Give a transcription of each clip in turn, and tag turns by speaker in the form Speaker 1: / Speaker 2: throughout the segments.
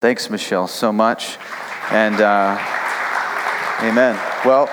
Speaker 1: Thanks, Michelle, so much. And uh, amen. Well,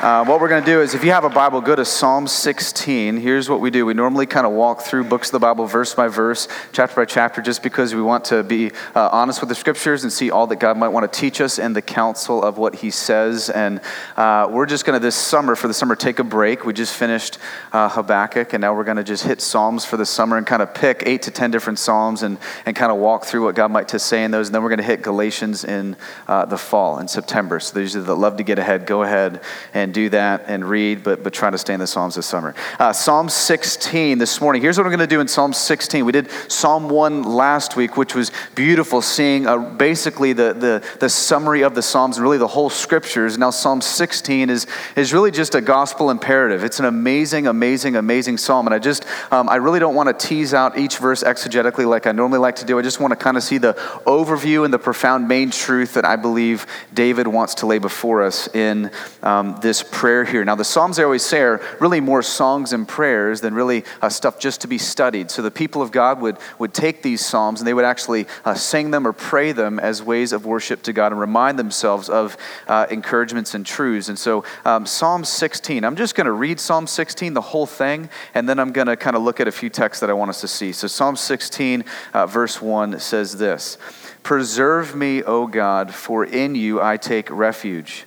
Speaker 1: uh, what we're going to do is, if you have a Bible, go to Psalm 16. Here's what we do. We normally kind of walk through books of the Bible verse by verse, chapter by chapter, just because we want to be uh, honest with the scriptures and see all that God might want to teach us and the counsel of what He says. And uh, we're just going to, this summer, for the summer, take a break. We just finished uh, Habakkuk, and now we're going to just hit Psalms for the summer and kind of pick eight to 10 different Psalms and, and kind of walk through what God might to say in those. And then we're going to hit Galatians in uh, the fall, in September. So those that love to get ahead, go ahead and do that and read, but, but try to stay in the Psalms this summer. Uh, Psalm 16 this morning. Here's what I'm going to do in Psalm 16. We did Psalm 1 last week, which was beautiful, seeing uh, basically the, the, the summary of the Psalms and really the whole scriptures. Now, Psalm 16 is, is really just a gospel imperative. It's an amazing, amazing, amazing psalm. And I just, um, I really don't want to tease out each verse exegetically like I normally like to do. I just want to kind of see the overview and the profound main truth that I believe David wants to lay before us in um, this prayer here. Now, the Psalms I always say are really more songs and prayers than really uh, stuff just to be studied. So the people of God would, would take these Psalms and they would actually uh, sing them or pray them as ways of worship to God and remind themselves of uh, encouragements and truths. And so, um, Psalm 16, I'm just going to read Psalm 16, the whole thing, and then I'm going to kind of look at a few texts that I want us to see. So, Psalm 16, uh, verse 1 says this Preserve me, O God, for in you I take refuge.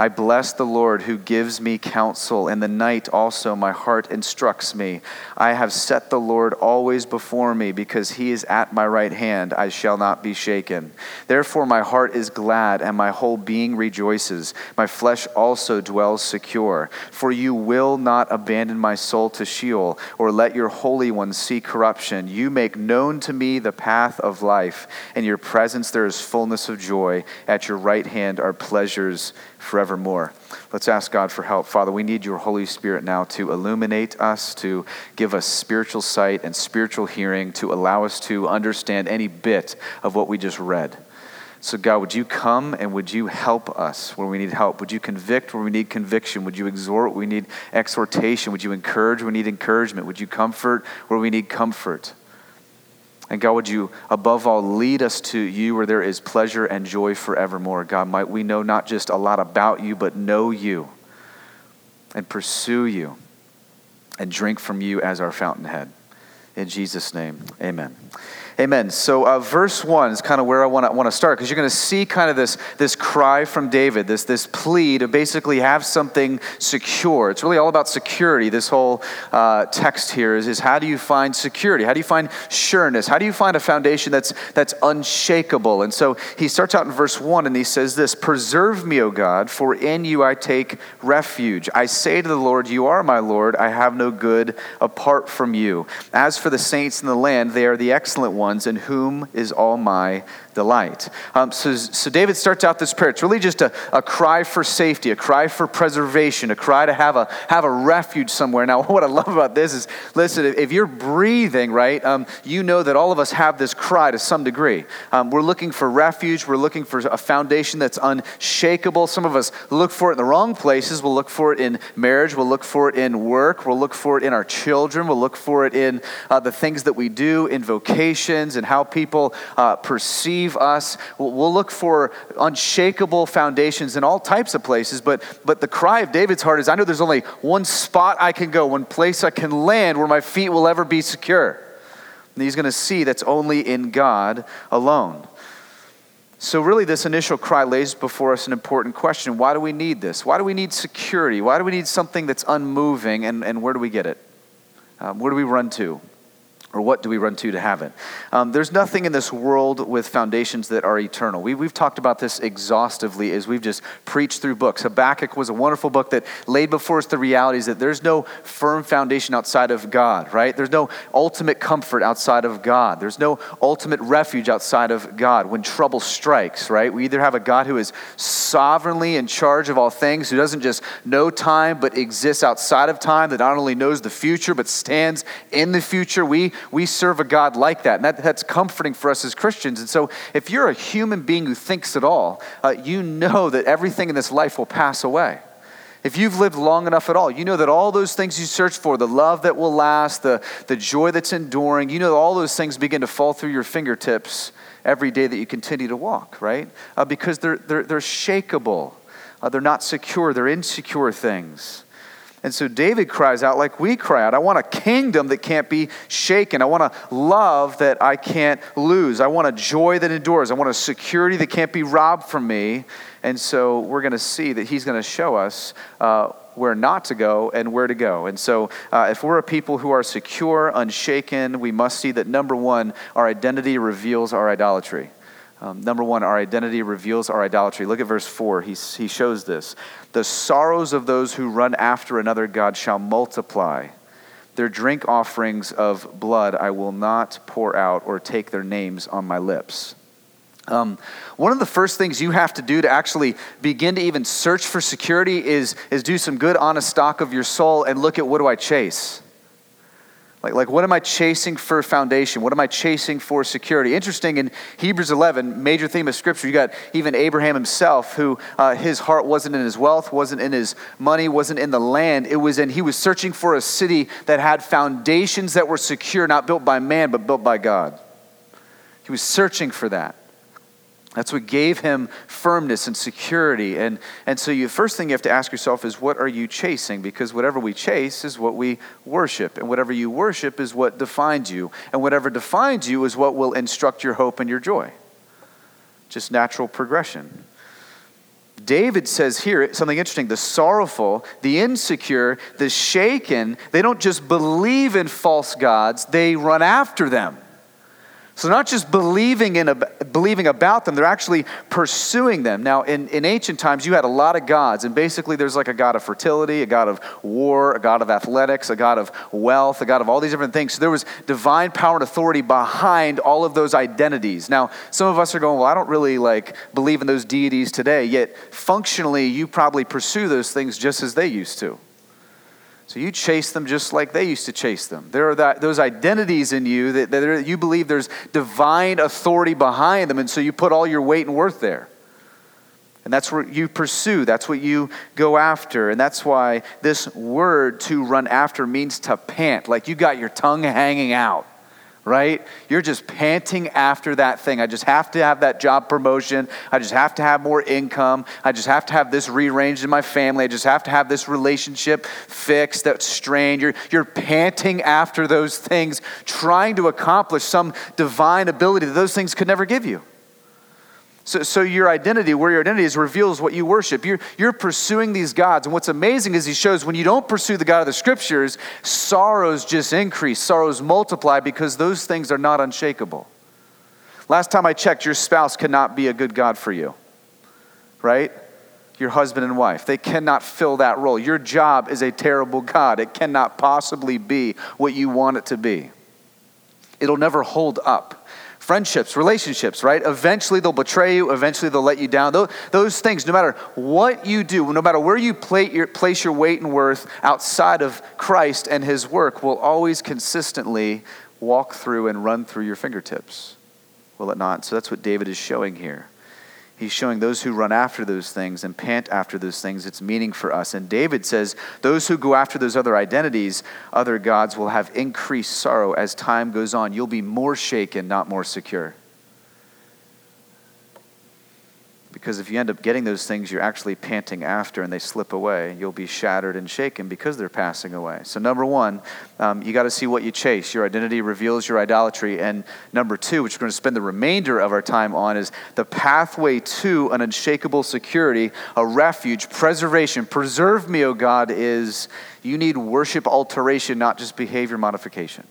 Speaker 1: I bless the Lord who gives me counsel. In the night also my heart instructs me. I have set the Lord always before me because he is at my right hand. I shall not be shaken. Therefore my heart is glad and my whole being rejoices. My flesh also dwells secure. For you will not abandon my soul to Sheol or let your Holy One see corruption. You make known to me the path of life. In your presence there is fullness of joy. At your right hand are pleasures forevermore. Let's ask God for help. Father, we need your Holy Spirit now to illuminate us, to give us spiritual sight and spiritual hearing, to allow us to understand any bit of what we just read. So, God, would you come and would you help us where we need help? Would you convict where we need conviction? Would you exhort where we need exhortation? Would you encourage where we need encouragement? Would you comfort where we need comfort? And God, would you above all lead us to you where there is pleasure and joy forevermore? God, might we know not just a lot about you, but know you and pursue you and drink from you as our fountainhead. In Jesus' name, amen. Amen. So, uh, verse 1 is kind of where I want to start because you're going to see kind of this, this cry from David, this, this plea to basically have something secure. It's really all about security. This whole uh, text here is, is how do you find security? How do you find sureness? How do you find a foundation that's, that's unshakable? And so he starts out in verse 1 and he says this Preserve me, O God, for in you I take refuge. I say to the Lord, You are my Lord. I have no good apart from you. As for the saints in the land, they are the excellent ones ones in whom is all my delight. Um, so, so David starts out this prayer. It's really just a, a cry for safety, a cry for preservation, a cry to have a, have a refuge somewhere. Now, what I love about this is listen, if you're breathing, right, um, you know that all of us have this cry to some degree. Um, we're looking for refuge, we're looking for a foundation that's unshakable. Some of us look for it in the wrong places. We'll look for it in marriage, we'll look for it in work, we'll look for it in our children, we'll look for it in uh, the things that we do, in vocations, and how people uh, perceive us. We'll look for unshakable foundations in all types of places, but, but the cry of David's heart is I know there's only one spot I can go, one place I can land where my feet will ever be secure. And he's going to see that's only in God alone. So, really, this initial cry lays before us an important question. Why do we need this? Why do we need security? Why do we need something that's unmoving? And, and where do we get it? Um, where do we run to? Or what do we run to to have it? Um, there's nothing in this world with foundations that are eternal. We, we've talked about this exhaustively as we've just preached through books. Habakkuk was a wonderful book that laid before us the realities that there's no firm foundation outside of God, right? There's no ultimate comfort outside of God. There's no ultimate refuge outside of God when trouble strikes, right? We either have a God who is sovereignly in charge of all things, who doesn't just know time but exists outside of time, that not only knows the future but stands in the future. We we serve a God like that. And that, that's comforting for us as Christians. And so, if you're a human being who thinks at all, uh, you know that everything in this life will pass away. If you've lived long enough at all, you know that all those things you search for, the love that will last, the, the joy that's enduring, you know all those things begin to fall through your fingertips every day that you continue to walk, right? Uh, because they're, they're, they're shakable, uh, they're not secure, they're insecure things. And so David cries out like we cry out I want a kingdom that can't be shaken. I want a love that I can't lose. I want a joy that endures. I want a security that can't be robbed from me. And so we're going to see that he's going to show us uh, where not to go and where to go. And so uh, if we're a people who are secure, unshaken, we must see that number one, our identity reveals our idolatry. Um, number one, our identity reveals our idolatry. Look at verse 4. He, he shows this. The sorrows of those who run after another God shall multiply. Their drink offerings of blood I will not pour out or take their names on my lips. Um, one of the first things you have to do to actually begin to even search for security is, is do some good, honest stock of your soul and look at what do I chase? Like, like, what am I chasing for foundation? What am I chasing for security? Interesting, in Hebrews 11, major theme of Scripture, you got even Abraham himself, who uh, his heart wasn't in his wealth, wasn't in his money, wasn't in the land. It was in, he was searching for a city that had foundations that were secure, not built by man, but built by God. He was searching for that. That's what gave him firmness and security. And, and so, the first thing you have to ask yourself is, what are you chasing? Because whatever we chase is what we worship. And whatever you worship is what defines you. And whatever defines you is what will instruct your hope and your joy. Just natural progression. David says here something interesting the sorrowful, the insecure, the shaken, they don't just believe in false gods, they run after them. So, not just believing, in, believing about them, they're actually pursuing them. Now, in, in ancient times, you had a lot of gods, and basically there's like a god of fertility, a god of war, a god of athletics, a god of wealth, a god of all these different things. So, there was divine power and authority behind all of those identities. Now, some of us are going, well, I don't really like believe in those deities today, yet functionally, you probably pursue those things just as they used to. So you chase them just like they used to chase them. There are that, those identities in you that, that you believe there's divine authority behind them, and so you put all your weight and worth there. And that's what you pursue, that's what you go after. And that's why this word to run after means to pant, like you got your tongue hanging out right? You're just panting after that thing. I just have to have that job promotion. I just have to have more income. I just have to have this rearranged in my family. I just have to have this relationship fixed that's strained. You're, you're panting after those things, trying to accomplish some divine ability that those things could never give you. So, so your identity, where your identity is, reveals what you worship. You're, you're pursuing these gods. And what's amazing is he shows when you don't pursue the God of the scriptures, sorrows just increase, sorrows multiply because those things are not unshakable. Last time I checked, your spouse cannot be a good God for you, right? Your husband and wife. They cannot fill that role. Your job is a terrible God. It cannot possibly be what you want it to be. It'll never hold up friendships, relationships, right? Eventually they'll betray you, eventually they'll let you down. Those, those things, no matter what you do, no matter where you your, place your weight and worth outside of Christ and his work, will always consistently walk through and run through your fingertips. Will it not? So that's what David is showing here. He's showing those who run after those things and pant after those things, it's meaning for us. And David says, those who go after those other identities, other gods, will have increased sorrow as time goes on. You'll be more shaken, not more secure. Because if you end up getting those things you're actually panting after and they slip away, you'll be shattered and shaken because they're passing away. So, number one, um, you got to see what you chase. Your identity reveals your idolatry. And number two, which we're going to spend the remainder of our time on, is the pathway to an unshakable security, a refuge, preservation. Preserve me, O God, is you need worship alteration, not just behavior modification.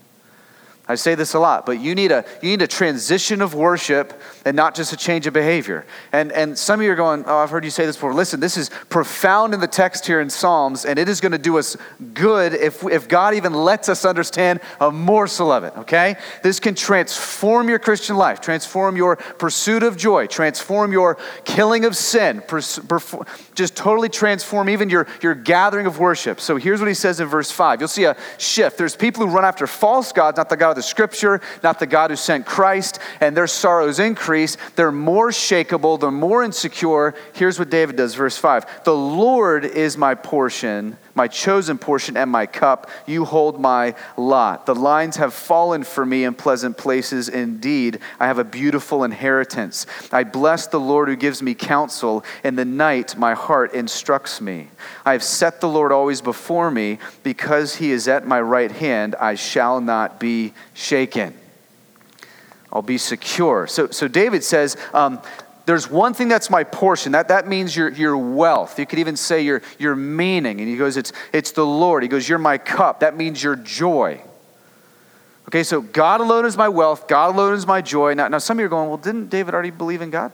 Speaker 1: I say this a lot, but you need a, you need a transition of worship and not just a change of behavior. And, and some of you are going, Oh, I've heard you say this before. Listen, this is profound in the text here in Psalms, and it is going to do us good if, if God even lets us understand a morsel of it, okay? This can transform your Christian life, transform your pursuit of joy, transform your killing of sin, pers- just totally transform even your, your gathering of worship. So here's what he says in verse 5. You'll see a shift. There's people who run after false gods, not the God of scripture, not the God who sent Christ, and their sorrows increase. They're more shakable, they're more insecure. Here's what David does, verse 5 The Lord is my portion, my chosen portion, and my cup. You hold my lot. The lines have fallen for me in pleasant places. Indeed, I have a beautiful inheritance. I bless the Lord who gives me counsel. In the night, my heart instructs me. I have set the Lord always before me. Because he is at my right hand, I shall not be shaken. I'll be secure. So, so David says, um, there's one thing that's my portion. That, that means your, your wealth. You could even say your, your meaning. And he goes, it's, it's the Lord. He goes, You're my cup. That means your joy. Okay, so God alone is my wealth. God alone is my joy. Now, now some of you are going, Well, didn't David already believe in God?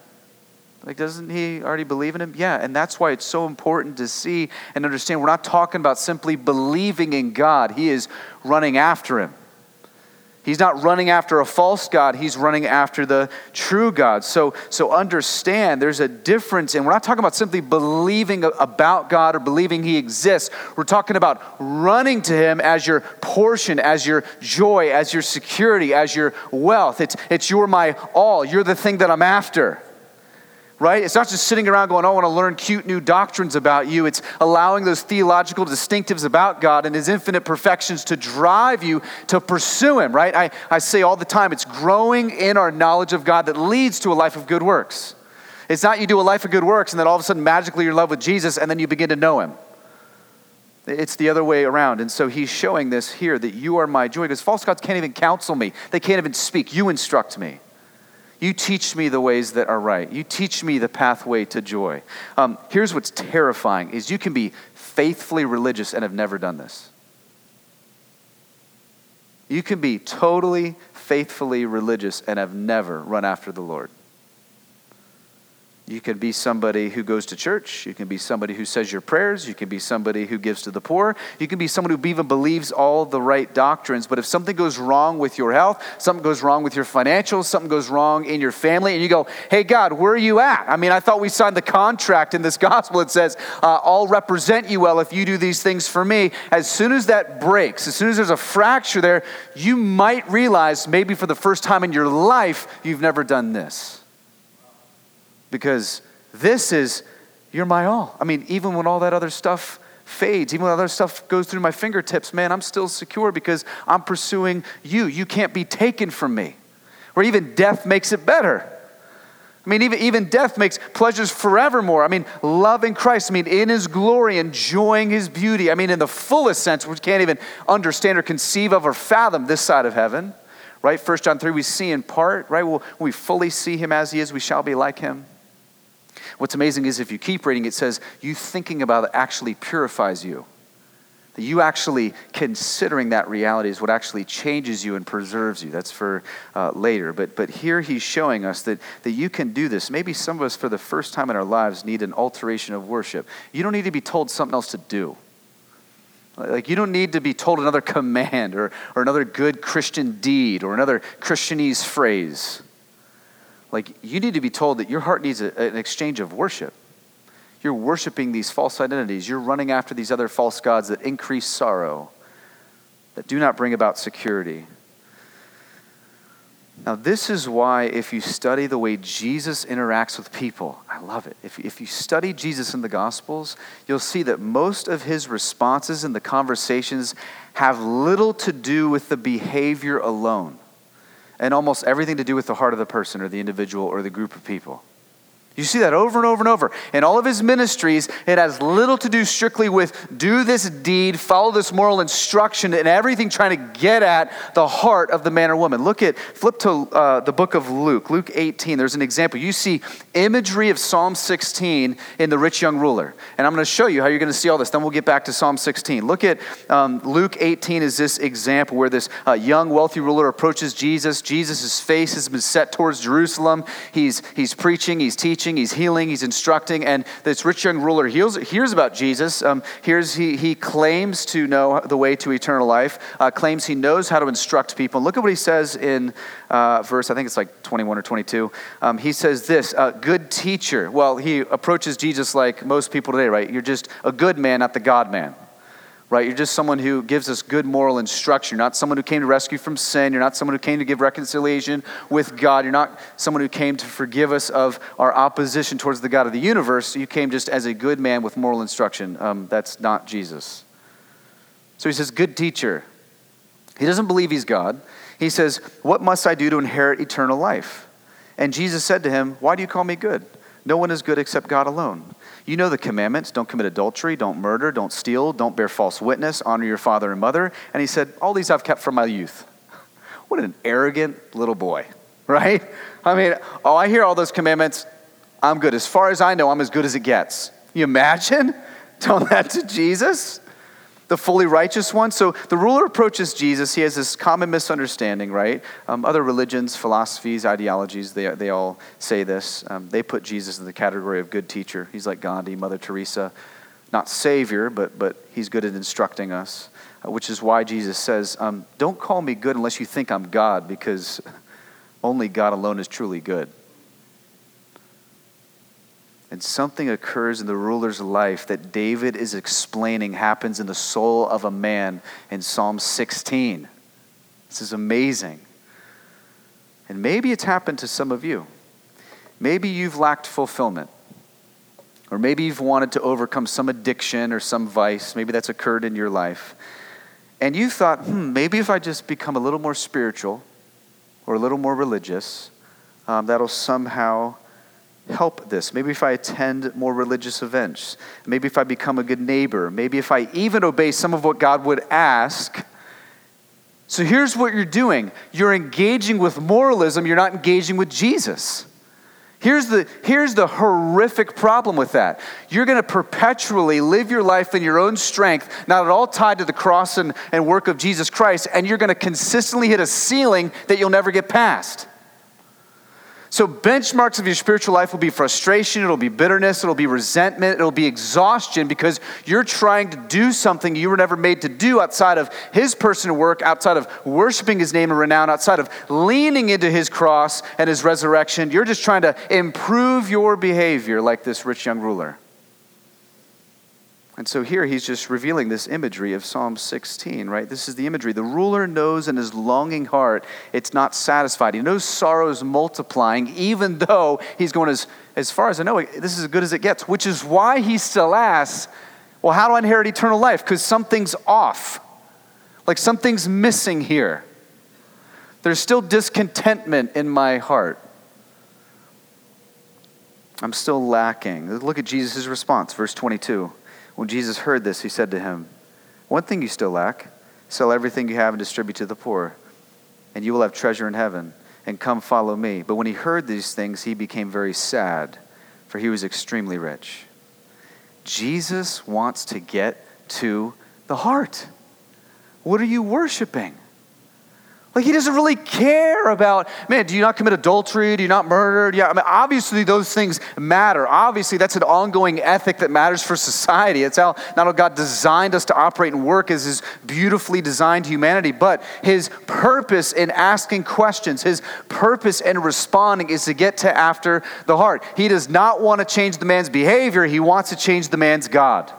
Speaker 1: Like, doesn't he already believe in him? Yeah, and that's why it's so important to see and understand. We're not talking about simply believing in God, he is running after him. He's not running after a false God, he's running after the true God. So, so understand there's a difference, and we're not talking about simply believing about God or believing he exists. We're talking about running to him as your portion, as your joy, as your security, as your wealth. It's, it's you're my all, you're the thing that I'm after right? It's not just sitting around going, oh, I want to learn cute new doctrines about you. It's allowing those theological distinctives about God and His infinite perfections to drive you to pursue Him, right? I, I say all the time, it's growing in our knowledge of God that leads to a life of good works. It's not you do a life of good works and then all of a sudden magically you're in love with Jesus and then you begin to know Him. It's the other way around. And so he's showing this here that you are my joy because false gods can't even counsel me, they can't even speak. You instruct me. You teach me the ways that are right. You teach me the pathway to joy. Um, here's what's terrifying is you can be faithfully religious and have never done this. You can be totally faithfully religious and have never run after the Lord. You can be somebody who goes to church. You can be somebody who says your prayers. You can be somebody who gives to the poor. You can be someone who even believes all the right doctrines. But if something goes wrong with your health, something goes wrong with your financials, something goes wrong in your family, and you go, hey, God, where are you at? I mean, I thought we signed the contract in this gospel. It says, uh, I'll represent you well if you do these things for me. As soon as that breaks, as soon as there's a fracture there, you might realize maybe for the first time in your life, you've never done this because this is, you're my all. I mean, even when all that other stuff fades, even when other stuff goes through my fingertips, man, I'm still secure because I'm pursuing you. You can't be taken from me. Or even death makes it better. I mean, even, even death makes pleasures forevermore. I mean, loving Christ. I mean, in his glory, enjoying his beauty. I mean, in the fullest sense, which can't even understand or conceive of or fathom this side of heaven. Right? First John 3, we see in part, right? When we fully see him as he is, we shall be like him. What's amazing is if you keep reading, it says you thinking about it actually purifies you. That you actually considering that reality is what actually changes you and preserves you. That's for uh, later. But, but here he's showing us that, that you can do this. Maybe some of us, for the first time in our lives, need an alteration of worship. You don't need to be told something else to do. Like, you don't need to be told another command or, or another good Christian deed or another Christianese phrase. Like, you need to be told that your heart needs a, an exchange of worship. You're worshiping these false identities. You're running after these other false gods that increase sorrow, that do not bring about security. Now, this is why, if you study the way Jesus interacts with people, I love it. If, if you study Jesus in the Gospels, you'll see that most of his responses and the conversations have little to do with the behavior alone and almost everything to do with the heart of the person or the individual or the group of people. You see that over and over and over. In all of his ministries, it has little to do strictly with do this deed, follow this moral instruction, and everything trying to get at the heart of the man or woman. Look at, flip to uh, the book of Luke, Luke 18. There's an example. You see imagery of Psalm 16 in the rich young ruler. And I'm going to show you how you're going to see all this. Then we'll get back to Psalm 16. Look at um, Luke 18 is this example where this uh, young wealthy ruler approaches Jesus. Jesus' face has been set towards Jerusalem. He's, he's preaching, he's teaching teaching, he's healing, he's instructing, and this rich young ruler hears, hears about Jesus. Um, hears he, he claims to know the way to eternal life, uh, claims he knows how to instruct people. Look at what he says in uh, verse, I think it's like 21 or 22. Um, he says this, good teacher. Well, he approaches Jesus like most people today, right? You're just a good man, not the God man right? You're just someone who gives us good moral instruction. You're not someone who came to rescue from sin. You're not someone who came to give reconciliation with God. You're not someone who came to forgive us of our opposition towards the God of the universe. You came just as a good man with moral instruction. Um, that's not Jesus. So he says, Good teacher. He doesn't believe he's God. He says, What must I do to inherit eternal life? And Jesus said to him, Why do you call me good? No one is good except God alone. You know the commandments don't commit adultery, don't murder, don't steal, don't bear false witness, honor your father and mother. And he said, All these I've kept from my youth. What an arrogant little boy, right? I mean, oh, I hear all those commandments. I'm good. As far as I know, I'm as good as it gets. You imagine telling that to Jesus? The fully righteous one. So the ruler approaches Jesus. He has this common misunderstanding, right? Um, other religions, philosophies, ideologies, they, they all say this. Um, they put Jesus in the category of good teacher. He's like Gandhi, Mother Teresa. Not Savior, but, but he's good at instructing us, uh, which is why Jesus says, um, Don't call me good unless you think I'm God, because only God alone is truly good and something occurs in the ruler's life that David is explaining happens in the soul of a man in Psalm 16. This is amazing. And maybe it's happened to some of you. Maybe you've lacked fulfillment. Or maybe you've wanted to overcome some addiction or some vice. Maybe that's occurred in your life. And you thought, hmm, maybe if I just become a little more spiritual or a little more religious, um, that'll somehow help this. Maybe if I attend more religious events. Maybe if I become a good neighbor. Maybe if I even obey some of what God would ask. So here's what you're doing you're engaging with moralism, you're not engaging with Jesus. Here's the, here's the horrific problem with that. You're going to perpetually live your life in your own strength, not at all tied to the cross and, and work of Jesus Christ, and you're going to consistently hit a ceiling that you'll never get past. So, benchmarks of your spiritual life will be frustration, it'll be bitterness, it'll be resentment, it'll be exhaustion because you're trying to do something you were never made to do outside of His personal work, outside of worshiping His name and renown, outside of leaning into His cross and His resurrection. You're just trying to improve your behavior like this rich young ruler. And so here he's just revealing this imagery of Psalm 16, right? This is the imagery. The ruler knows in his longing heart it's not satisfied. He knows sorrow is multiplying, even though he's going as, as far as I know, this is as good as it gets, which is why he still asks, Well, how do I inherit eternal life? Because something's off. Like something's missing here. There's still discontentment in my heart. I'm still lacking. Look at Jesus' response, verse 22. When Jesus heard this, he said to him, One thing you still lack sell everything you have and distribute to the poor, and you will have treasure in heaven. And come follow me. But when he heard these things, he became very sad, for he was extremely rich. Jesus wants to get to the heart. What are you worshiping? Like he doesn't really care about, man, do you not commit adultery? Do you not murder? Yeah, I mean, obviously those things matter. Obviously, that's an ongoing ethic that matters for society. It's how not how God designed us to operate and work as his beautifully designed humanity. But his purpose in asking questions, his purpose in responding is to get to after the heart. He does not want to change the man's behavior, he wants to change the man's God.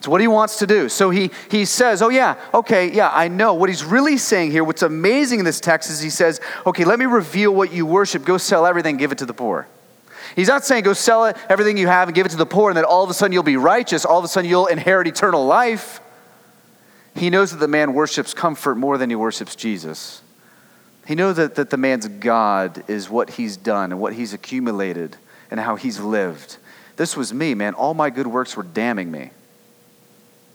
Speaker 1: It's what he wants to do. So he, he says, Oh, yeah, okay, yeah, I know. What he's really saying here, what's amazing in this text is he says, Okay, let me reveal what you worship. Go sell everything, give it to the poor. He's not saying go sell it, everything you have and give it to the poor, and then all of a sudden you'll be righteous, all of a sudden you'll inherit eternal life. He knows that the man worships comfort more than he worships Jesus. He knows that, that the man's God is what he's done and what he's accumulated and how he's lived. This was me, man. All my good works were damning me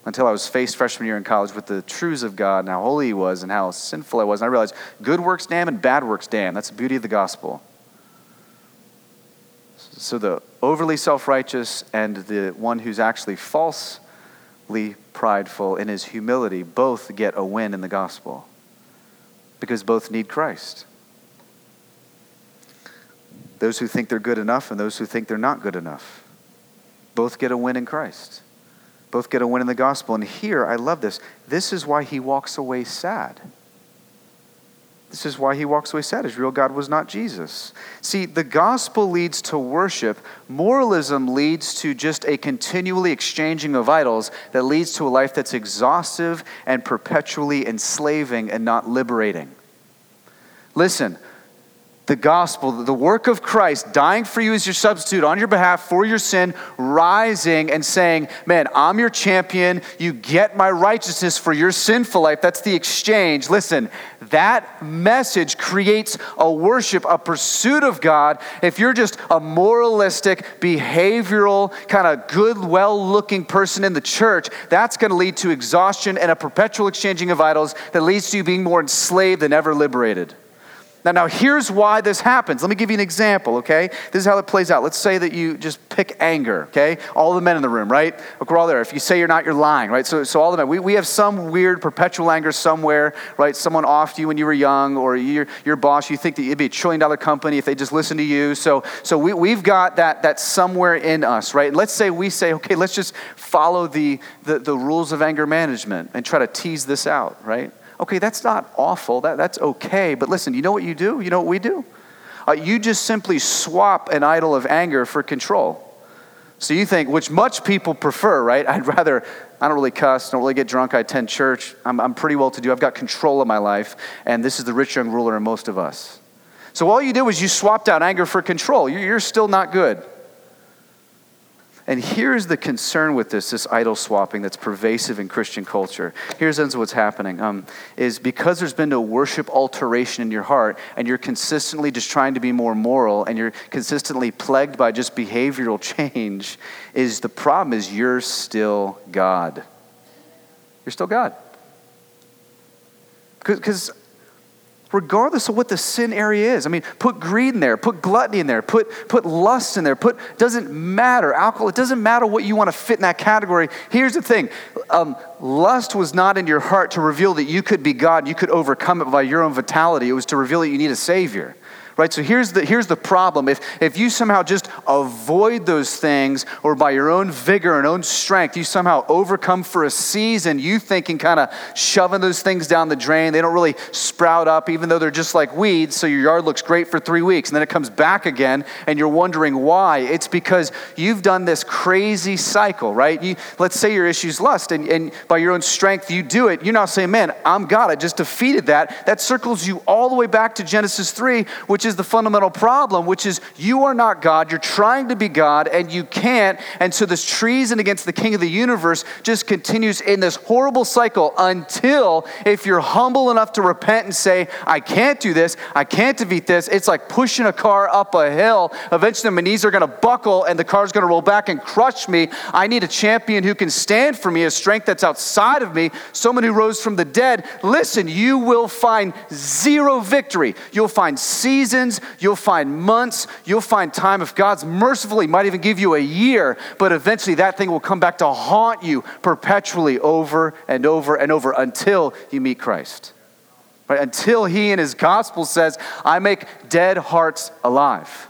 Speaker 1: until I was faced freshman year in college with the truths of God and how holy He was and how sinful I was. And I realized good works damn and bad works damn. That's the beauty of the gospel. So the overly self righteous and the one who's actually falsely prideful in his humility both get a win in the gospel because both need Christ. Those who think they're good enough and those who think they're not good enough both get a win in Christ both get a win in the gospel. And here, I love this. This is why he walks away sad. This is why he walks away sad. His real God was not Jesus. See, the gospel leads to worship. Moralism leads to just a continually exchanging of idols that leads to a life that's exhaustive and perpetually enslaving and not liberating. Listen, the gospel, the work of Christ, dying for you as your substitute on your behalf for your sin, rising and saying, Man, I'm your champion. You get my righteousness for your sinful life. That's the exchange. Listen, that message creates a worship, a pursuit of God. If you're just a moralistic, behavioral, kind of good, well looking person in the church, that's going to lead to exhaustion and a perpetual exchanging of idols that leads to you being more enslaved than ever liberated. Now, now here's why this happens. Let me give you an example, okay? This is how it plays out. Let's say that you just pick anger, okay? All the men in the room, right? Look, we're all there. If you say you're not, you're lying, right? So, so all the men, we, we have some weird perpetual anger somewhere, right? Someone offed you when you were young, or your, your boss, you think that it'd be a trillion dollar company if they just listen to you. So, so we, we've got that, that somewhere in us, right? And let's say we say, okay, let's just follow the, the, the rules of anger management and try to tease this out, right? Okay, that's not awful. That, that's okay. But listen, you know what you do? You know what we do? Uh, you just simply swap an idol of anger for control. So you think, which much people prefer, right? I'd rather, I don't really cuss, don't really get drunk, I attend church, I'm, I'm pretty well to do, I've got control of my life, and this is the rich young ruler in most of us. So all you did was you swapped out anger for control. You're, you're still not good. And here's the concern with this, this idol swapping that's pervasive in Christian culture. Here's what's happening um, is because there's been no worship alteration in your heart, and you're consistently just trying to be more moral, and you're consistently plagued by just behavioral change, is the problem is you're still God. You're still God. Because regardless of what the sin area is. I mean, put greed in there, put gluttony in there, put, put lust in there, put, doesn't matter, alcohol, it doesn't matter what you want to fit in that category. Here's the thing um, lust was not in your heart to reveal that you could be God, you could overcome it by your own vitality. It was to reveal that you need a Savior right? So here's the, here's the problem. If, if you somehow just avoid those things, or by your own vigor and own strength, you somehow overcome for a season, you thinking kind of shoving those things down the drain, they don't really sprout up, even though they're just like weeds, so your yard looks great for three weeks, and then it comes back again, and you're wondering why. It's because you've done this crazy cycle, right? You, let's say your issue's lust, and, and by your own strength, you do it. You're not saying, man, I'm God, I just defeated that. That circles you all the way back to Genesis 3, which is the fundamental problem, which is you are not God. You're trying to be God and you can't. And so this treason against the king of the universe just continues in this horrible cycle until if you're humble enough to repent and say, I can't do this, I can't defeat this, it's like pushing a car up a hill. Eventually, my knees are going to buckle and the car's going to roll back and crush me. I need a champion who can stand for me, a strength that's outside of me, someone who rose from the dead. Listen, you will find zero victory. You'll find seasons seasons, you'll find months, you'll find time. If God's merciful, He might even give you a year, but eventually that thing will come back to haunt you perpetually over and over and over until you meet Christ. Right? Until He in His gospel says, I make dead hearts alive.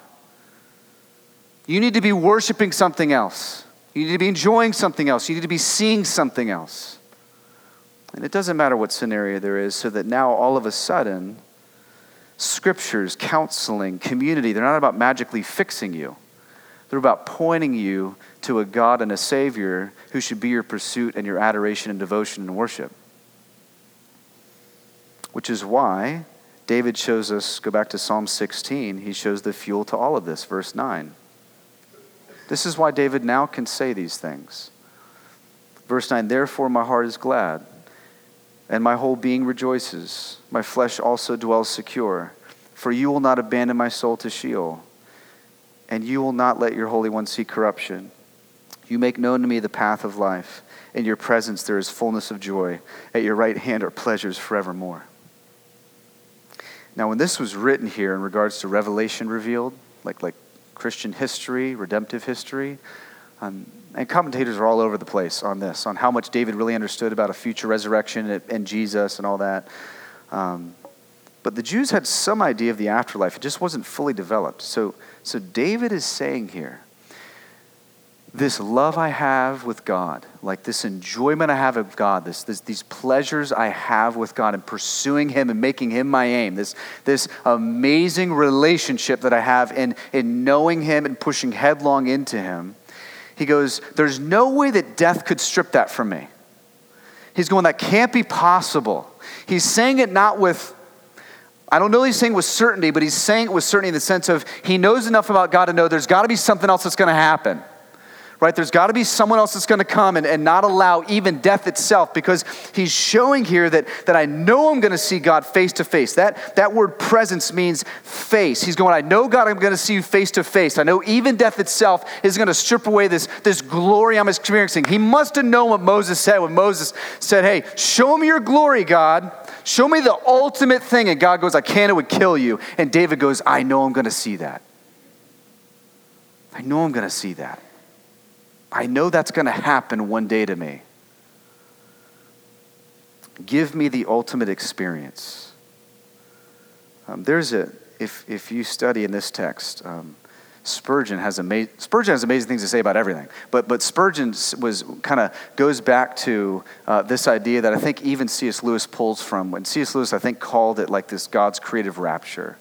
Speaker 1: You need to be worshiping something else. You need to be enjoying something else. You need to be seeing something else. And it doesn't matter what scenario there is, so that now all of a sudden, scriptures, counseling, community, they're not about magically fixing you. They're about pointing you to a God and a Savior who should be your pursuit and your adoration and devotion and worship. Which is why David shows us, go back to Psalm 16, he shows the fuel to all of this, verse 9. This is why David now can say these things. Verse 9, therefore my heart is glad and my whole being rejoices. My flesh also dwells secure, for you will not abandon my soul to Sheol. and you will not let your Holy One see corruption. You make known to me the path of life. In your presence there is fullness of joy. At your right hand are pleasures forevermore. Now, when this was written here in regards to revelation revealed, like, like Christian history, redemptive history, um, and commentators are all over the place on this, on how much David really understood about a future resurrection and, Jesus and all that. Um, but the Jews had some idea of the afterlife, it just wasn't fully developed. So, so David is saying here this love I have with God, like this enjoyment I have of God, this, this, these pleasures I have with God and pursuing Him and making Him my aim, this, this amazing relationship that I have in, in knowing Him and pushing headlong into Him, he goes, There's no way that death could strip that from me. He's going, That can't be possible. He's saying it not with I don't know he's saying with certainty, but he's saying it with certainty in the sense of he knows enough about God to know there's got to be something else that's going to happen right? There's got to be someone else that's going to come and, and not allow even death itself because he's showing here that, that I know I'm going to see God face to face. That, that word presence means face. He's going, I know God, I'm going to see you face to face. I know even death itself is going to strip away this, this glory I'm experiencing. He must have known what Moses said when Moses said, Hey, show me your glory, God. Show me the ultimate thing. And God goes, I can't, it would kill you. And David goes, I know I'm going to see that. I know I'm going to see that. I know that's going to happen one day to me. Give me the ultimate experience. Um, there's a, if, if you study in this text, um, Spurgeon has, ama- Spurgeon has amazing things to say about everything. But, but Spurgeon was kind of goes back to uh, this idea that I think even C.S. Lewis pulls from. When C.S. Lewis, I think, called it like this God's creative rapture.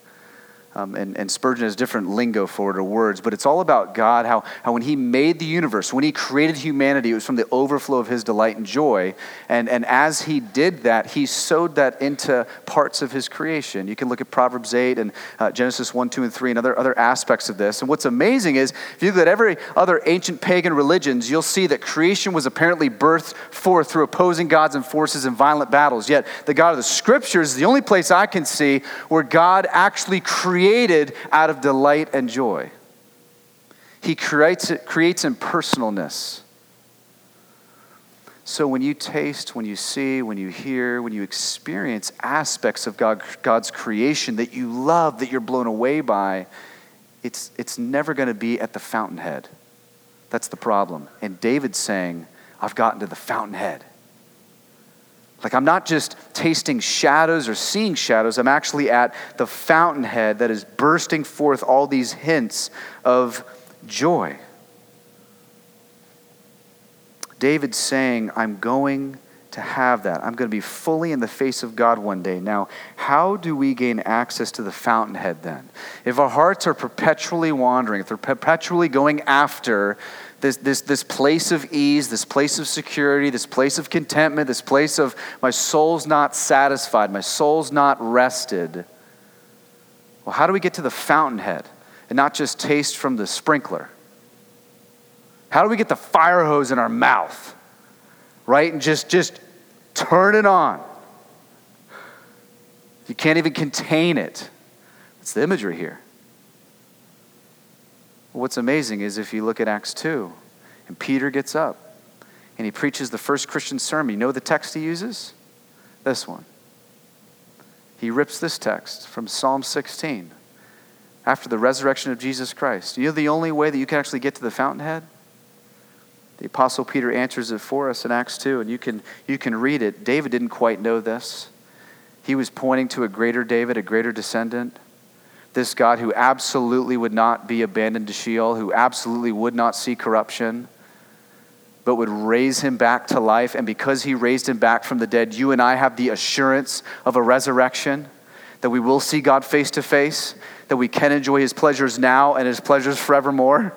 Speaker 1: Um, and, and Spurgeon has different lingo for it or words, but it's all about God, how, how when He made the universe, when He created humanity, it was from the overflow of His delight and joy. And, and as He did that, He sowed that into parts of His creation. You can look at Proverbs 8 and uh, Genesis 1, 2, and 3, and other, other aspects of this. And what's amazing is, if you look at every other ancient pagan religions, you'll see that creation was apparently birthed forth through opposing gods and forces and violent battles. Yet, the God of the Scriptures is the only place I can see where God actually created created out of delight and joy. He creates, creates impersonalness. So when you taste, when you see, when you hear, when you experience aspects of God, God's creation that you love, that you're blown away by, it's, it's never going to be at the fountainhead. That's the problem. And David's saying, I've gotten to the fountainhead. Like, I'm not just tasting shadows or seeing shadows, I'm actually at the fountainhead that is bursting forth all these hints of joy. David's saying, I'm going to have that. I'm going to be fully in the face of God one day. Now, how do we gain access to the fountainhead then? If our hearts are perpetually wandering, if they're perpetually going after this, this, this place of ease, this place of security, this place of contentment, this place of my soul's not satisfied, my soul's not rested. Well, how do we get to the fountainhead and not just taste from the sprinkler? How do we get the fire hose in our mouth, right? And just, just turn it on. You can't even contain it. It's the imagery here. What's amazing is if you look at Acts 2, and Peter gets up and he preaches the first Christian sermon. You know the text he uses? This one. He rips this text from Psalm 16 after the resurrection of Jesus Christ. You know the only way that you can actually get to the fountainhead? The Apostle Peter answers it for us in Acts 2, and you can, you can read it. David didn't quite know this. He was pointing to a greater David, a greater descendant this God who absolutely would not be abandoned to Sheol, who absolutely would not see corruption, but would raise him back to life. And because he raised him back from the dead, you and I have the assurance of a resurrection, that we will see God face to face, that we can enjoy his pleasures now and his pleasures forevermore.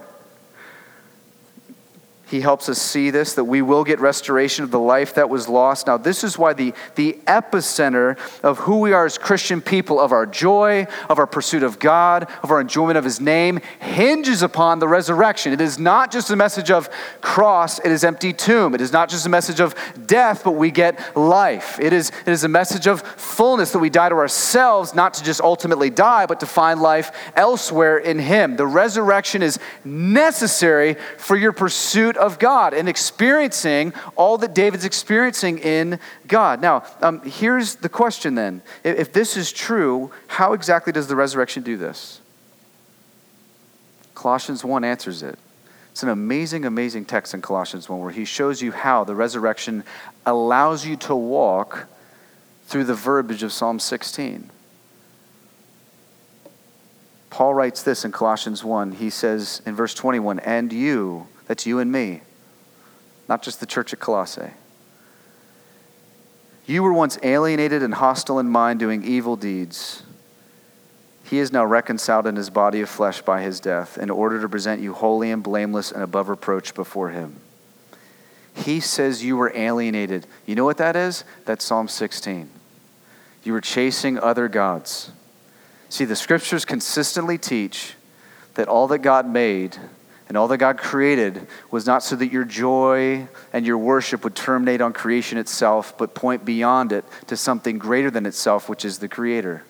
Speaker 1: He helps us see this, that we will get restoration of the life that was lost. Now, this is why the, the epicenter of who we are as Christian people, of our joy, of our pursuit of God, of our enjoyment of His name, hinges upon the resurrection. It is not just a message of cross, it is empty tomb. It is not just a message of death, but we get life. It is, it is a message of fullness that we die to ourselves, not to just ultimately die, but to find life elsewhere in Him. The resurrection is necessary for your pursuit of God and experiencing all that David's experiencing in God. Now, um, here's the question then. If, if this is true, how exactly does the resurrection do this? Colossians 1 answers it. It's an amazing, amazing text in Colossians 1 where he shows you how the resurrection allows you to walk through the verbiage of Psalm 16. Paul writes this in Colossians 1. He says in verse 21, and you, that's you and me, not just the church at Colossae. You were once alienated and hostile in mind, doing evil deeds. He is now reconciled in his body of flesh by his death, in order to present you holy and blameless and above reproach before him. He says you were alienated. You know what that is? That's Psalm 16. You were chasing other gods. See, the scriptures consistently teach that all that God made and all that God created was not so that your joy and your worship would terminate on creation itself, but point beyond it to something greater than itself, which is the Creator.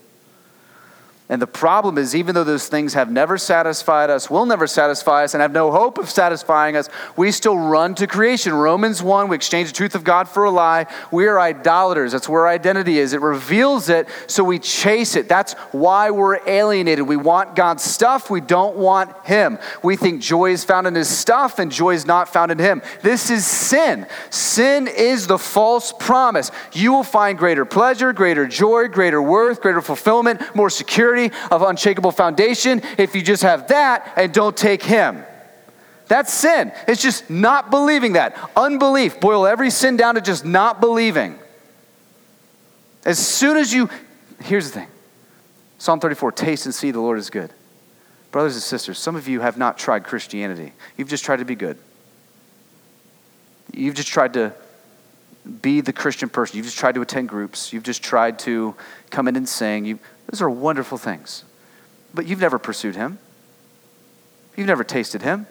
Speaker 1: And the problem is, even though those things have never satisfied us, will never satisfy us, and have no hope of satisfying us, we still run to creation. Romans 1, we exchange the truth of God for a lie. We are idolaters. That's where our identity is. It reveals it, so we chase it. That's why we're alienated. We want God's stuff, we don't want Him. We think joy is found in His stuff, and joy is not found in Him. This is sin. Sin is the false promise. You will find greater pleasure, greater joy, greater worth, greater fulfillment, more security of unshakable foundation if you just have that and don't take Him. That's sin. It's just not believing that. Unbelief. Boil every sin down to just not believing. As soon as you, here's the thing Psalm 34 taste and see the Lord is good. Brothers and sisters, some of you have not tried Christianity. You've just tried to be good. You've just tried to be the Christian person. You've just tried to attend groups. You've just tried to come in and sing. You, those are wonderful things. But you've never pursued Him. You've never tasted Him.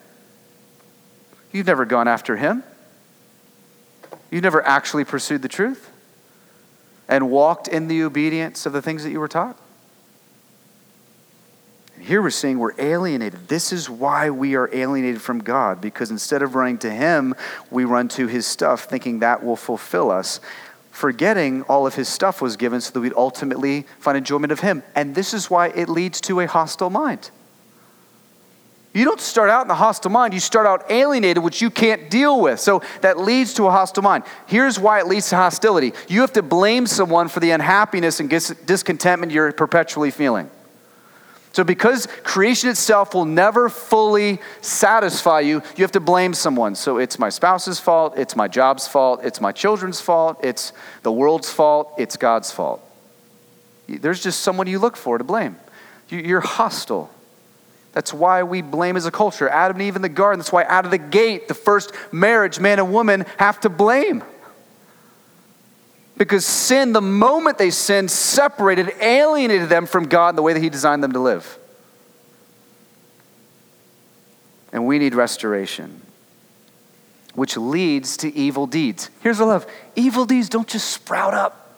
Speaker 1: You've never gone after Him. You've never actually pursued the truth and walked in the obedience of the things that you were taught. Here we're seeing we're alienated. This is why we are alienated from God, because instead of running to Him, we run to His stuff, thinking that will fulfill us forgetting all of his stuff was given so that we'd ultimately find enjoyment of him. And this is why it leads to a hostile mind. You don't start out in the hostile mind, you start out alienated, which you can't deal with. So that leads to a hostile mind. Here's why it leads to hostility you have to blame someone for the unhappiness and discontentment you're perpetually feeling. So, because creation itself will never fully satisfy you, you have to blame someone. So, it's my spouse's fault, it's my job's fault, it's my children's fault, it's the world's fault, it's God's fault. There's just someone you look for to blame. You're hostile. That's why we blame as a culture. Adam and Eve in the garden, that's why out of the gate, the first marriage, man and woman have to blame. Because sin, the moment they sinned, separated, alienated them from God and the way that He designed them to live. And we need restoration, which leads to evil deeds. Here's I love evil deeds don't just sprout up.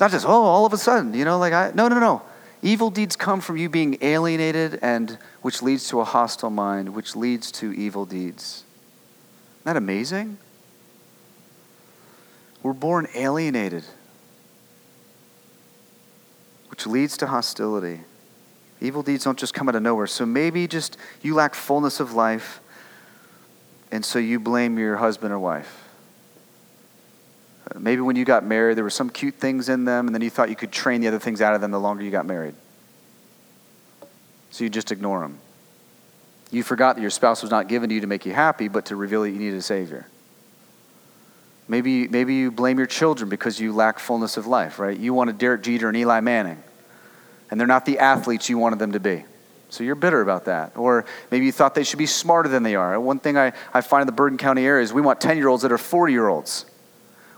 Speaker 1: Not just, oh, all of a sudden, you know, like I, no, no, no. Evil deeds come from you being alienated, and which leads to a hostile mind, which leads to evil deeds. Isn't that amazing? We're born alienated, which leads to hostility. Evil deeds don't just come out of nowhere. So maybe just you lack fullness of life, and so you blame your husband or wife. Maybe when you got married, there were some cute things in them, and then you thought you could train the other things out of them the longer you got married. So you just ignore them. You forgot that your spouse was not given to you to make you happy, but to reveal that you needed a Savior. Maybe, maybe you blame your children because you lack fullness of life, right? You wanted Derek Jeter and Eli Manning, and they're not the athletes you wanted them to be. So you're bitter about that. Or maybe you thought they should be smarter than they are. One thing I, I find in the Bergen County area is we want 10 year olds that are 40 year olds.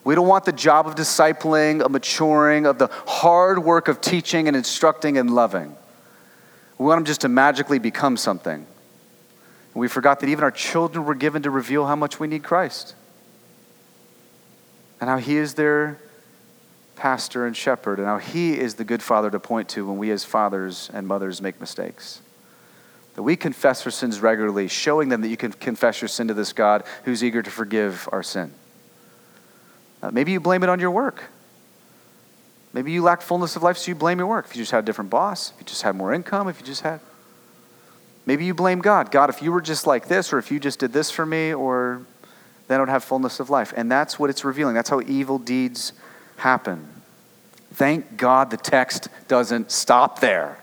Speaker 1: We don't want the job of discipling, of maturing, of the hard work of teaching and instructing and loving. We want them just to magically become something. And we forgot that even our children were given to reveal how much we need Christ and how He is their pastor and shepherd, and how He is the good father to point to when we as fathers and mothers make mistakes. That we confess our sins regularly, showing them that you can confess your sin to this God who's eager to forgive our sin. Uh, maybe you blame it on your work. Maybe you lack fullness of life, so you blame your work. If you just had a different boss, if you just had more income, if you just had. Maybe you blame God. God, if you were just like this, or if you just did this for me, or I would have fullness of life. And that's what it's revealing. That's how evil deeds happen. Thank God the text doesn't stop there,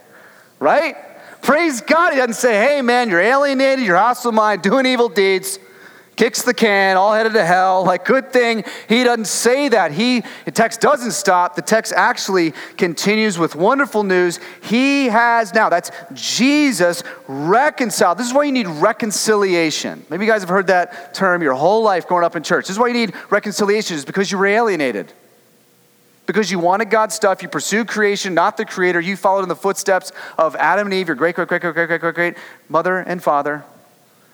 Speaker 1: right? Praise God. He doesn't say, hey, man, you're alienated, you're hostile mind, doing evil deeds, kicks the can, all headed to hell. Like, good thing he doesn't say that. He, the text doesn't stop. The text actually continues with wonderful news. He has now, that's Jesus reconciled. This is why you need reconciliation. Maybe you guys have heard that term your whole life growing up in church. This is why you need reconciliation, is because you were alienated because you wanted God's stuff. You pursued creation, not the creator. You followed in the footsteps of Adam and Eve, your great, great, great, great, great, great, great, great mother and father.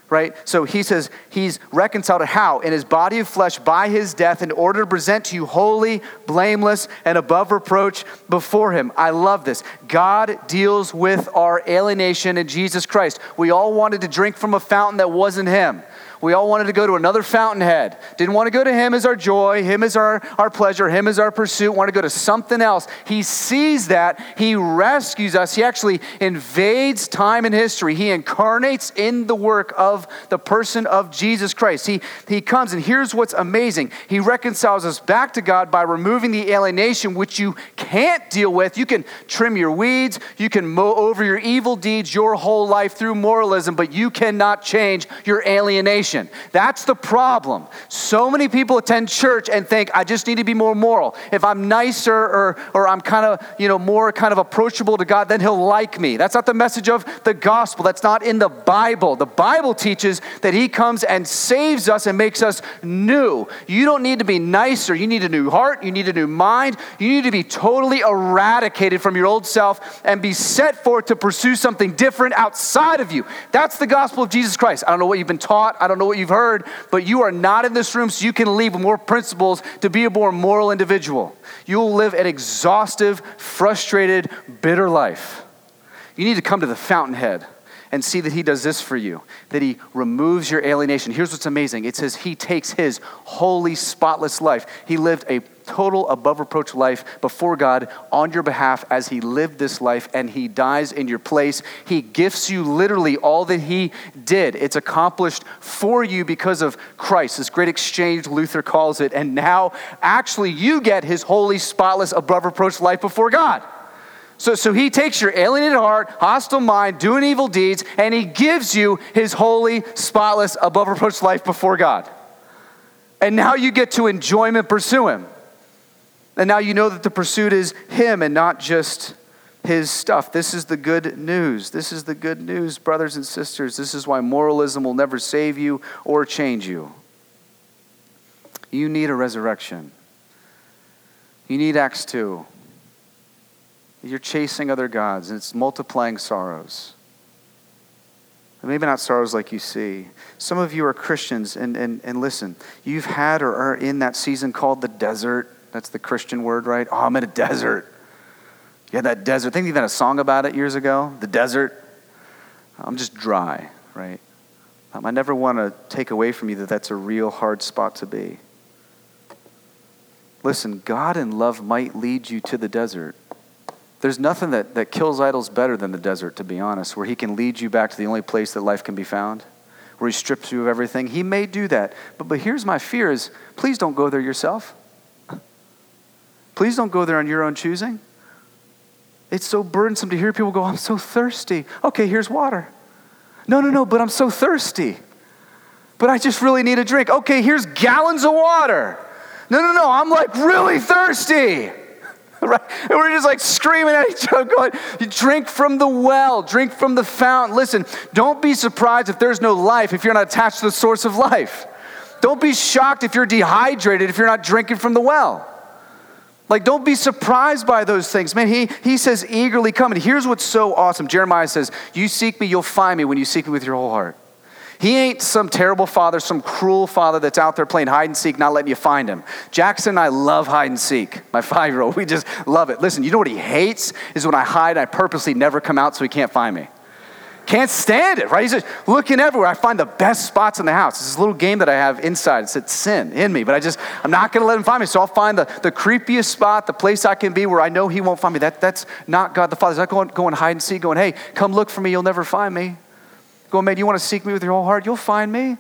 Speaker 1: Right? So he says he's reconciled to how? In his body of flesh by his death in order to present to you holy, blameless, and above reproach before him. I love this. God deals with our alienation in Jesus Christ. We all wanted to drink from a fountain that wasn't him. We all wanted to go to another fountainhead. Didn't want to go to Him as our joy, Him as our, our pleasure, Him as our pursuit. Want to go to something else. He sees that. He rescues us. He actually invades time and history. He incarnates in the work of the person of Jesus Christ. He, he comes, and here's what's amazing He reconciles us back to God by removing the alienation which you can't deal with. You can trim your weeds, you can mow over your evil deeds your whole life through moralism, but you cannot change your alienation. That's the problem. So many people attend church and think, I just need to be more moral. If I'm nicer or, or I'm kind of, you know, more kind of approachable to God, then He'll like me. That's not the message of the gospel. That's not in the Bible. The Bible teaches that He comes and saves us and makes us new. You don't need to be nicer. You need a new heart. You need a new mind. You need to be totally eradicated from your old self and be set forth to pursue something different outside of you. That's the gospel of Jesus Christ. I don't know what you've been taught. I don't don't know what you've heard, but you are not in this room so you can leave with more principles to be a more moral individual. You will live an exhaustive, frustrated, bitter life. You need to come to the fountainhead and see that he does this for you, that he removes your alienation. Here's what's amazing it says he takes his holy, spotless life. He lived a total above reproach life before God on your behalf as he lived this life and he dies in your place. He gifts you literally all that he did. It's accomplished for you because of Christ, this great exchange, Luther calls it. And now, actually, you get his holy, spotless, above reproach life before God. So, so he takes your alienated heart, hostile mind, doing evil deeds, and he gives you his holy, spotless, above reproach life before God. And now you get to enjoy him pursue him. And now you know that the pursuit is him and not just his stuff. This is the good news. This is the good news, brothers and sisters. This is why moralism will never save you or change you. You need a resurrection. You need Acts 2. You're chasing other gods, and it's multiplying sorrows. Maybe not sorrows like you see. Some of you are Christians, and, and, and listen, you've had or are in that season called the desert. That's the Christian word, right? Oh, I'm in a desert. You had that desert. I think you had a song about it years ago, the desert. I'm just dry, right? Um, I never want to take away from you that that's a real hard spot to be. Listen, God and love might lead you to the desert. There's nothing that, that kills idols better than the desert, to be honest, where He can lead you back to the only place that life can be found, where He strips you of everything. He may do that. But, but here's my fear is please don't go there yourself. Please don't go there on your own choosing. It's so burdensome to hear people go, I'm so thirsty. Okay, here's water. No, no, no, but I'm so thirsty. But I just really need a drink. Okay, here's gallons of water. No, no, no, I'm like really thirsty. right? And we're just like screaming at each other, going, You drink from the well, drink from the fountain. Listen, don't be surprised if there's no life if you're not attached to the source of life. Don't be shocked if you're dehydrated if you're not drinking from the well. Like, don't be surprised by those things. Man, he, he says, eagerly come. And here's what's so awesome Jeremiah says, You seek me, you'll find me when you seek me with your whole heart. He ain't some terrible father, some cruel father that's out there playing hide and seek, not letting you find him. Jackson and I love hide and seek, my five year old. We just love it. Listen, you know what he hates? Is when I hide, and I purposely never come out so he can't find me. Can't stand it, right? He's just looking everywhere. I find the best spots in the house. It's this little game that I have inside. It's at sin in me, but I just, I'm not going to let him find me. So I'll find the, the creepiest spot, the place I can be where I know he won't find me. That, that's not God the Father. He's not going, going hide and seek, going, hey, come look for me. You'll never find me. Going, man, you want to seek me with your whole heart? You'll find me.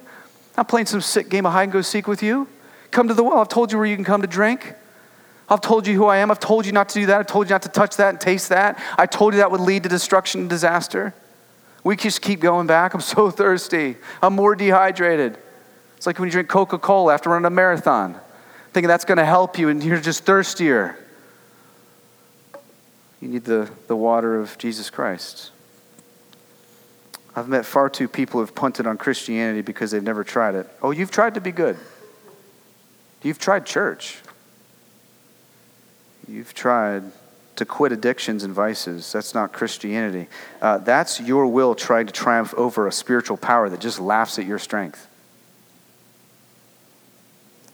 Speaker 1: I'm playing some sick game of hide and go seek with you. Come to the well. I've told you where you can come to drink. I've told you who I am. I've told you not to do that. I've told you not to touch that and taste that. I told you that would lead to destruction and disaster. We just keep going back. I'm so thirsty. I'm more dehydrated. It's like when you drink Coca Cola after running a marathon, thinking that's going to help you, and you're just thirstier. You need the, the water of Jesus Christ. I've met far too people who've punted on Christianity because they've never tried it. Oh, you've tried to be good. You've tried church. You've tried to quit addictions and vices. That's not Christianity. Uh, that's your will trying to triumph over a spiritual power that just laughs at your strength.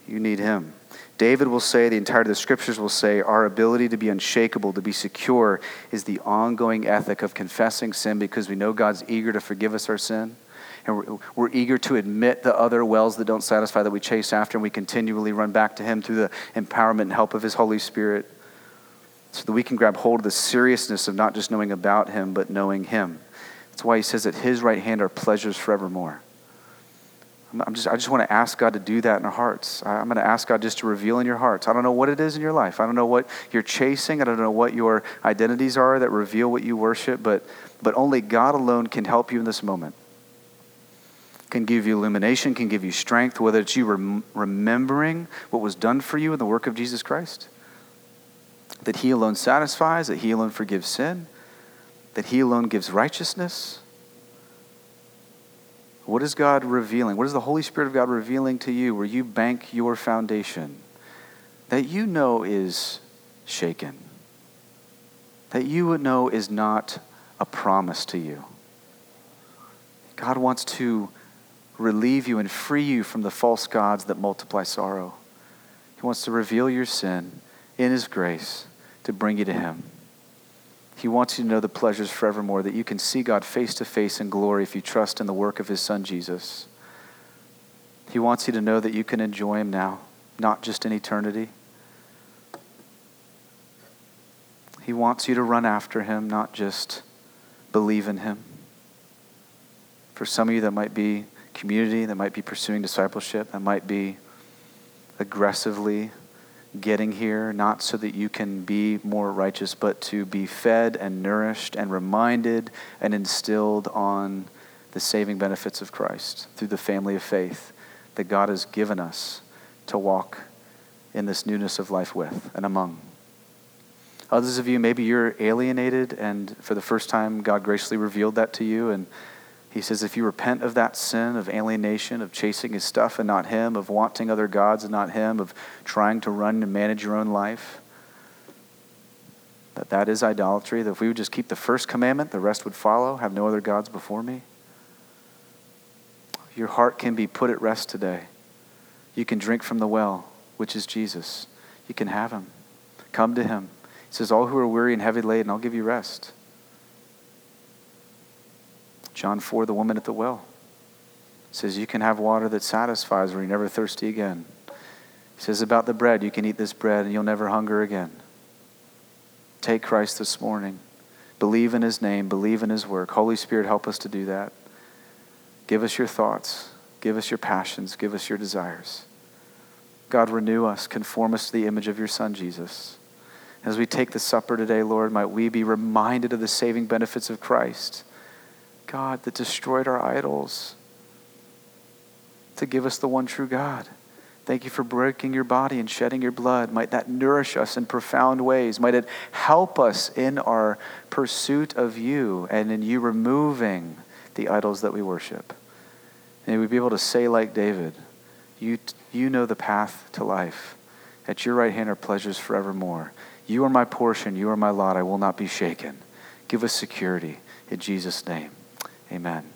Speaker 1: You need Him. David will say, the entirety of the scriptures will say, our ability to be unshakable, to be secure, is the ongoing ethic of confessing sin because we know God's eager to forgive us our sin. And we're, we're, eager to admit the other wells that don't satisfy that we chase after, and we continually run back to Him through the empowerment and help of His Holy Spirit so that we can grab hold of the seriousness of not just knowing about him, but knowing him. That's why he says at his right hand are pleasures forevermore. I'm just, I just want to ask God to do that in our hearts. I'm going to ask God just to reveal in your hearts. I don't know what it is in your life. I don't know what you're chasing. I don't know what your identities are that reveal what you worship, but, but only God alone can help you in this moment. Can give you illumination, can give you strength, whether it's you rem- remembering what was done for you in the work of Jesus Christ that He alone satisfies, that He alone forgives sin, that He alone gives righteousness. What is God revealing? What is the Holy Spirit of God revealing to you where you bank your foundation that you know is shaken? That you would know is not a promise to you. God wants to relieve you and free you from the false gods that multiply sorrow. He wants to reveal your sin in His grace to bring you to Him. He wants you to know the pleasures forevermore, that you can see God face to face in glory if you trust in the work of His Son Jesus. He wants you to know that you can enjoy Him now, not just in eternity. He wants you to run after Him, not just believe in Him. For some of you, that might be community, that might be pursuing discipleship, that might be aggressively getting here, not so that you can be more righteous, but to be fed and nourished and reminded and instilled on the saving benefits of Christ through the family of faith that God has given us to walk in this newness of life with and among. Others of you, maybe you're alienated, and for the first time, God graciously revealed that to you, and he says, if you repent of that sin of alienation, of chasing his stuff and not him, of wanting other gods and not him, of trying to run and manage your own life, that that is idolatry, that if we would just keep the first commandment, the rest would follow, have no other gods before me. Your heart can be put at rest today. You can drink from the well, which is Jesus. You can have him. Come to him. He says, All who are weary and heavy laden, I'll give you rest. John 4, the woman at the well, says, You can have water that satisfies where you're never thirsty again. He says about the bread, You can eat this bread and you'll never hunger again. Take Christ this morning. Believe in his name, believe in his work. Holy Spirit, help us to do that. Give us your thoughts, give us your passions, give us your desires. God, renew us, conform us to the image of your Son, Jesus. As we take the supper today, Lord, might we be reminded of the saving benefits of Christ God that destroyed our idols to give us the one true God, Thank you for breaking your body and shedding your blood. Might that nourish us in profound ways. Might it help us in our pursuit of you and in you removing the idols that we worship. May we be able to say, like David, you, you know the path to life. At your right hand are pleasures forevermore. You are my portion. You are my lot. I will not be shaken. Give us security. In Jesus' name, amen.